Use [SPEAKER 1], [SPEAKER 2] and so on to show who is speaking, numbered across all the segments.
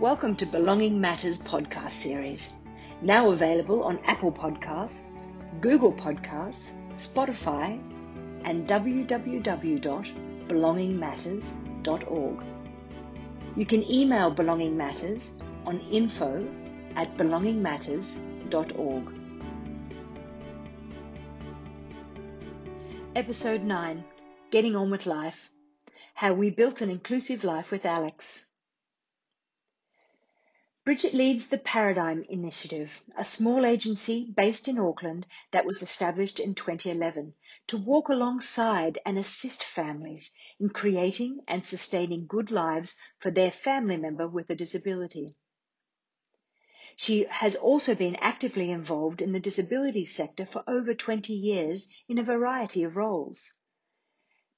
[SPEAKER 1] Welcome to Belonging Matters podcast series, now available on Apple Podcasts, Google Podcasts, Spotify, and www.belongingmatters.org. You can email Belonging Matters on info at belongingmatters.org. Episode 9 Getting On with Life How We Built an Inclusive Life with Alex. Bridget leads the Paradigm Initiative, a small agency based in Auckland that was established in 2011 to walk alongside and assist families in creating and sustaining good lives for their family member with a disability. She has also been actively involved in the disability sector for over 20 years in a variety of roles.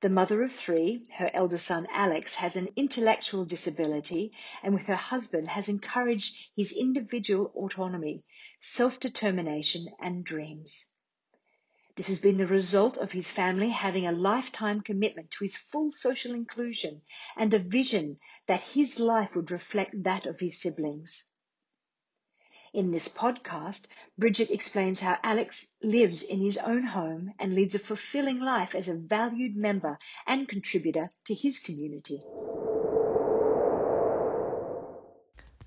[SPEAKER 1] The mother of three, her elder son Alex has an intellectual disability and with her husband has encouraged his individual autonomy, self-determination and dreams. This has been the result of his family having a lifetime commitment to his full social inclusion and a vision that his life would reflect that of his siblings. In this podcast, Bridget explains how Alex lives in his own home and leads a fulfilling life as a valued member and contributor to his community.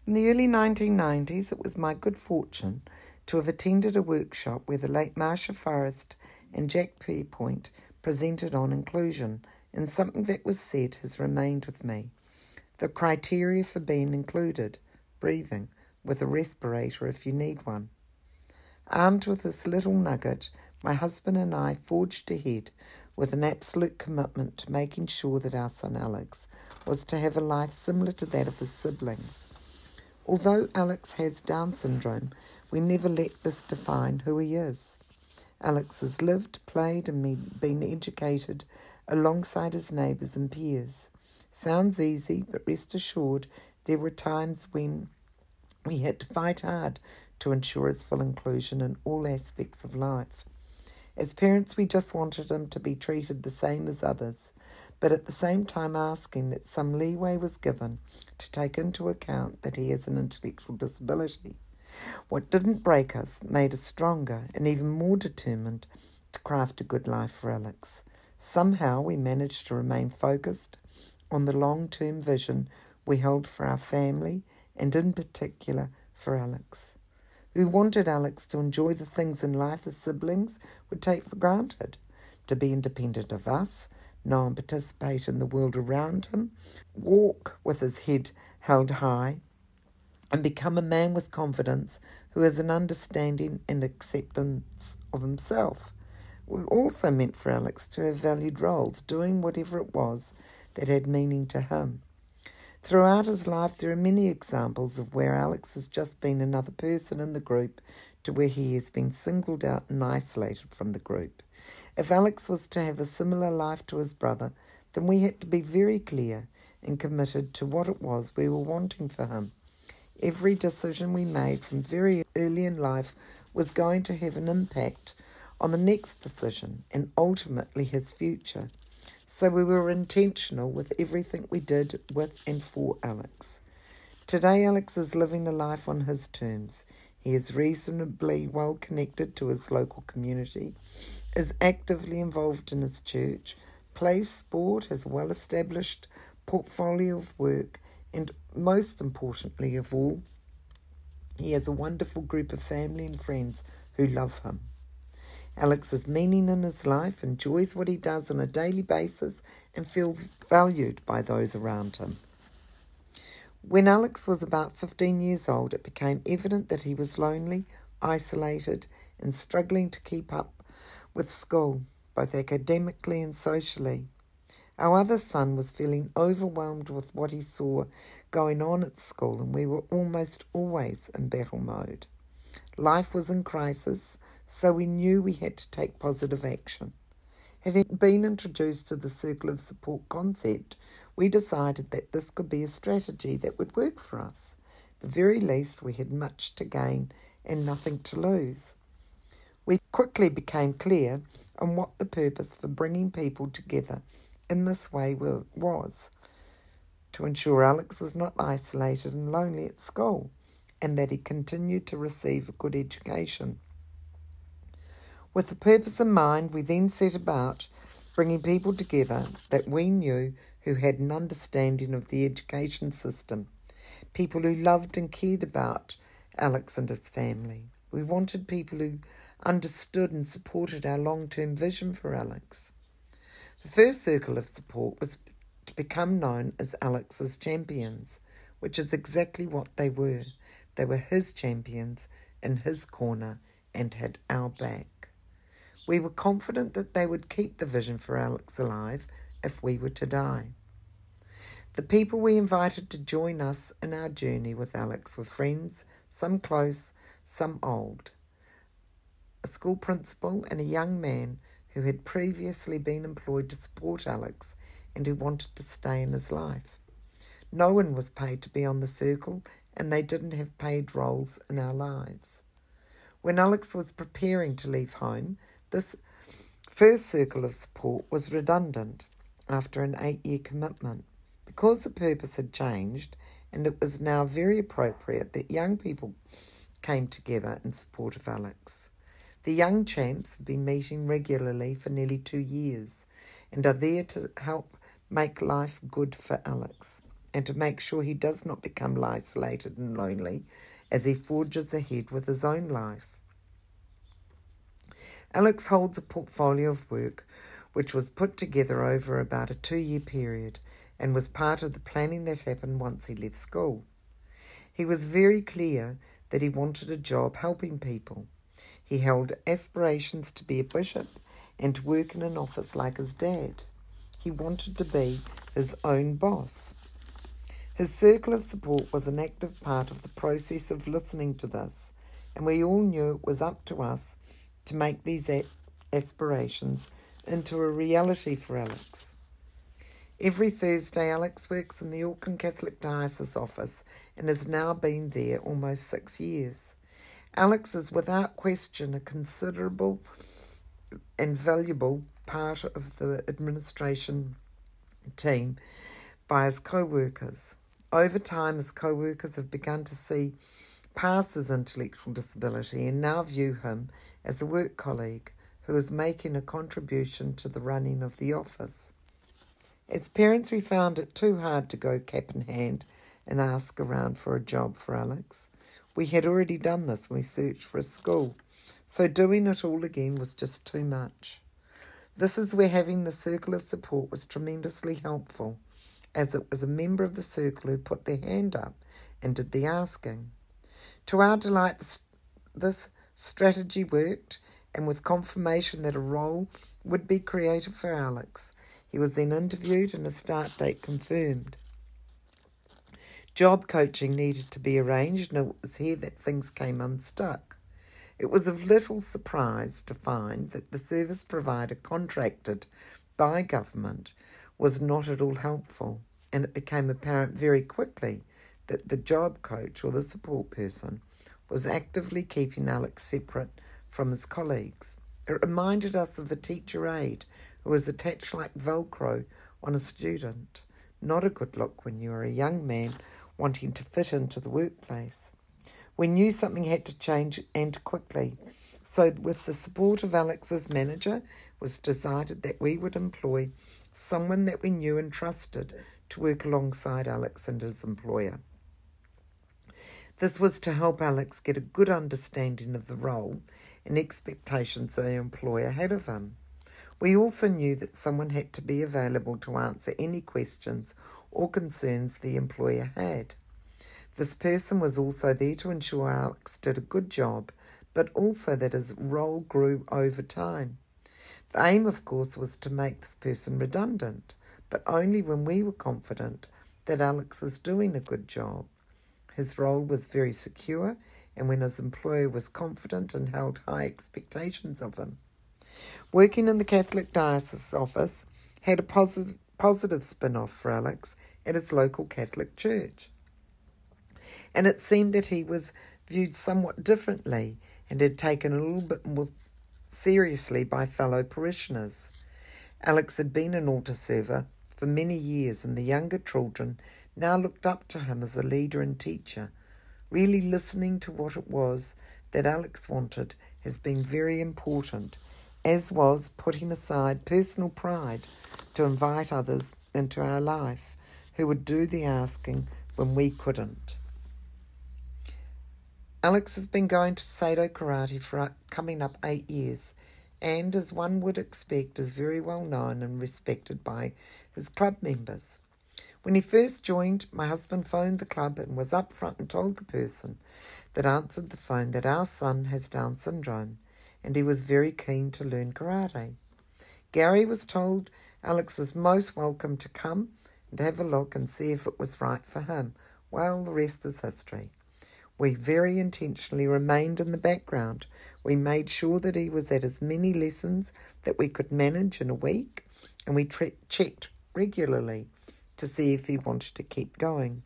[SPEAKER 2] In the early 1990s, it was my good fortune to have attended a workshop where the late Marsha Forest and Jack Pearpoint presented on inclusion, and something that was said has remained with me. The criteria for being included breathing with a respirator if you need one. Armed with this little nugget, my husband and I forged ahead with an absolute commitment to making sure that our son Alex was to have a life similar to that of his siblings. Although Alex has Down syndrome, we never let this define who he is. Alex has lived, played, and been educated alongside his neighbours and peers. Sounds easy, but rest assured there were times when we had to fight hard to ensure his full inclusion in all aspects of life. As parents, we just wanted him to be treated the same as others, but at the same time asking that some leeway was given to take into account that he has an intellectual disability. What didn't break us made us stronger and even more determined to craft a good life for Alex. Somehow we managed to remain focused on the long term vision we held for our family and in particular for Alex. We wanted Alex to enjoy the things in life his siblings would take for granted, to be independent of us, know and participate in the world around him, walk with his head held high, and become a man with confidence who has an understanding and acceptance of himself. It also meant for Alex to have valued roles, doing whatever it was that had meaning to him. Throughout his life, there are many examples of where Alex has just been another person in the group to where he has been singled out and isolated from the group. If Alex was to have a similar life to his brother, then we had to be very clear and committed to what it was we were wanting for him. Every decision we made from very early in life was going to have an impact on the next decision and ultimately his future. So we were intentional with everything we did with and for Alex. Today, Alex is living a life on his terms. He is reasonably well connected to his local community, is actively involved in his church, plays sport, has a well established portfolio of work, and most importantly of all, he has a wonderful group of family and friends who love him. Alex has meaning in his life, enjoys what he does on a daily basis, and feels valued by those around him. When Alex was about 15 years old, it became evident that he was lonely, isolated, and struggling to keep up with school, both academically and socially. Our other son was feeling overwhelmed with what he saw going on at school, and we were almost always in battle mode. Life was in crisis, so we knew we had to take positive action. Having been introduced to the Circle of Support concept, we decided that this could be a strategy that would work for us. The very least, we had much to gain and nothing to lose. We quickly became clear on what the purpose for bringing people together in this way was. to ensure Alex was not isolated and lonely at school and that he continued to receive a good education. With the purpose in mind, we then set about bringing people together that we knew who had an understanding of the education system, people who loved and cared about Alex and his family. We wanted people who understood and supported our long term vision for Alex. The first circle of support was to become known as Alex's champions, which is exactly what they were. They were his champions in his corner and had our back. We were confident that they would keep the vision for Alex alive if we were to die. The people we invited to join us in our journey with Alex were friends, some close, some old. A school principal and a young man who had previously been employed to support Alex and who wanted to stay in his life. No one was paid to be on the circle, and they didn't have paid roles in our lives. When Alex was preparing to leave home, this first circle of support was redundant after an eight year commitment. Because the purpose had changed, and it was now very appropriate that young people came together in support of Alex. The young champs have been meeting regularly for nearly two years and are there to help make life good for Alex and to make sure he does not become isolated and lonely as he forges ahead with his own life. Alex holds a portfolio of work which was put together over about a two year period and was part of the planning that happened once he left school. He was very clear that he wanted a job helping people. He held aspirations to be a bishop and to work in an office like his dad. He wanted to be his own boss. His circle of support was an active part of the process of listening to this, and we all knew it was up to us to make these aspirations into a reality for Alex. Every Thursday, Alex works in the Auckland Catholic Diocese office and has now been there almost six years. Alex is without question a considerable and valuable part of the administration team by his co workers. Over time, his co workers have begun to see past his intellectual disability and now view him as a work colleague who is making a contribution to the running of the office. As parents, we found it too hard to go cap in hand and ask around for a job for Alex. We had already done this when we searched for a school, so doing it all again was just too much. This is where having the circle of support was tremendously helpful, as it was a member of the circle who put their hand up and did the asking. To our delight, this strategy worked, and with confirmation that a role would be created for Alex, he was then interviewed and a start date confirmed. Job coaching needed to be arranged, and it was here that things came unstuck. It was of little surprise to find that the service provider contracted by government was not at all helpful, and it became apparent very quickly that the job coach or the support person was actively keeping Alex separate from his colleagues. It reminded us of the teacher aide who was attached like Velcro on a student. Not a good look when you are a young man wanting to fit into the workplace. We knew something had to change and quickly. So, with the support of Alex's manager, it was decided that we would employ someone that we knew and trusted to work alongside Alex and his employer. This was to help Alex get a good understanding of the role and expectations the employer had of him. We also knew that someone had to be available to answer any questions or concerns the employer had. This person was also there to ensure Alex did a good job, but also that his role grew over time. The aim, of course, was to make this person redundant, but only when we were confident that Alex was doing a good job. His role was very secure, and when his employer was confident and held high expectations of him. Working in the Catholic Diocese office had a positive, positive spin off for Alex at his local Catholic church. And it seemed that he was viewed somewhat differently and had taken a little bit more seriously by fellow parishioners. Alex had been an altar server for many years, and the younger children now looked up to him as a leader and teacher. Really listening to what it was that Alex wanted has been very important, as was putting aside personal pride to invite others into our life who would do the asking when we couldn't. Alex has been going to Seido Karate for uh, coming up eight years and, as one would expect, is very well known and respected by his club members. When he first joined, my husband phoned the club and was up front and told the person that answered the phone that our son has Down syndrome and he was very keen to learn karate. Gary was told Alex was most welcome to come and have a look and see if it was right for him. Well, the rest is history. We very intentionally remained in the background. We made sure that he was at as many lessons that we could manage in a week, and we checked regularly to see if he wanted to keep going.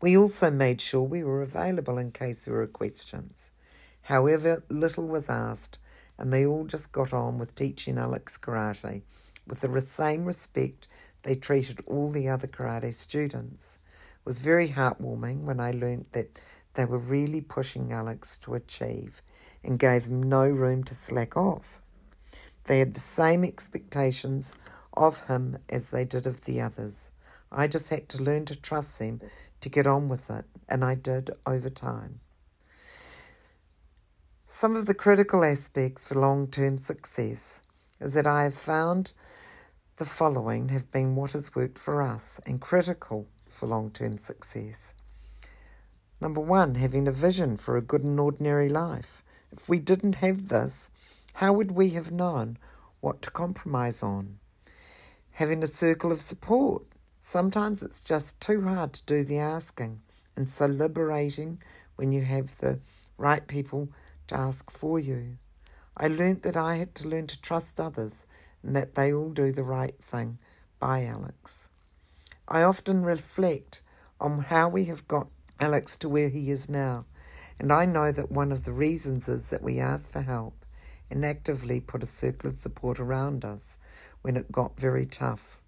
[SPEAKER 2] We also made sure we were available in case there were questions. However, little was asked, and they all just got on with teaching Alex karate with the same respect they treated all the other karate students. Was very heartwarming when I learnt that they were really pushing Alex to achieve and gave him no room to slack off. They had the same expectations of him as they did of the others. I just had to learn to trust them to get on with it, and I did over time. Some of the critical aspects for long term success is that I have found the following have been what has worked for us and critical for long term success. Number one, having a vision for a good and ordinary life. If we didn't have this, how would we have known what to compromise on? Having a circle of support. Sometimes it's just too hard to do the asking, and so liberating when you have the right people to ask for you. I learnt that I had to learn to trust others and that they all do the right thing by Alex. I often reflect on how we have got Alex to where he is now, and I know that one of the reasons is that we asked for help and actively put a circle of support around us when it got very tough.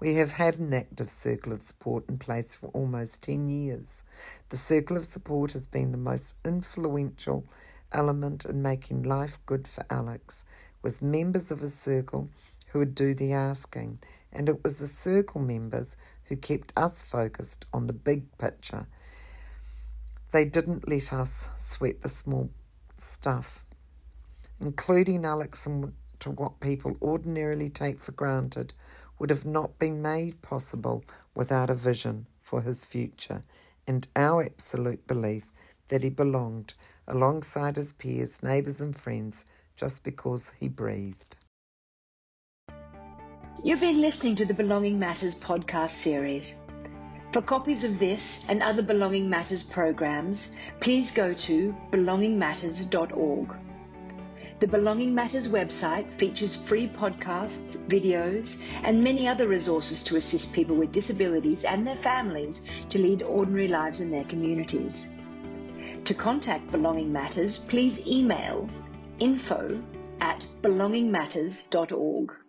[SPEAKER 2] We have had an active circle of support in place for almost 10 years. The circle of support has been the most influential element in making life good for Alex was members of his circle who would do the asking, and it was the circle members who kept us focused on the big picture. They didn't let us sweat the small stuff, including Alex and to what people ordinarily take for granted would have not been made possible without a vision for his future and our absolute belief that he belonged alongside his peers, neighbours, and friends just because he breathed.
[SPEAKER 1] You've been listening to the Belonging Matters podcast series. For copies of this and other Belonging Matters programs, please go to belongingmatters.org. The Belonging Matters website features free podcasts, videos, and many other resources to assist people with disabilities and their families to lead ordinary lives in their communities. To contact Belonging Matters, please email info at belongingmatters.org.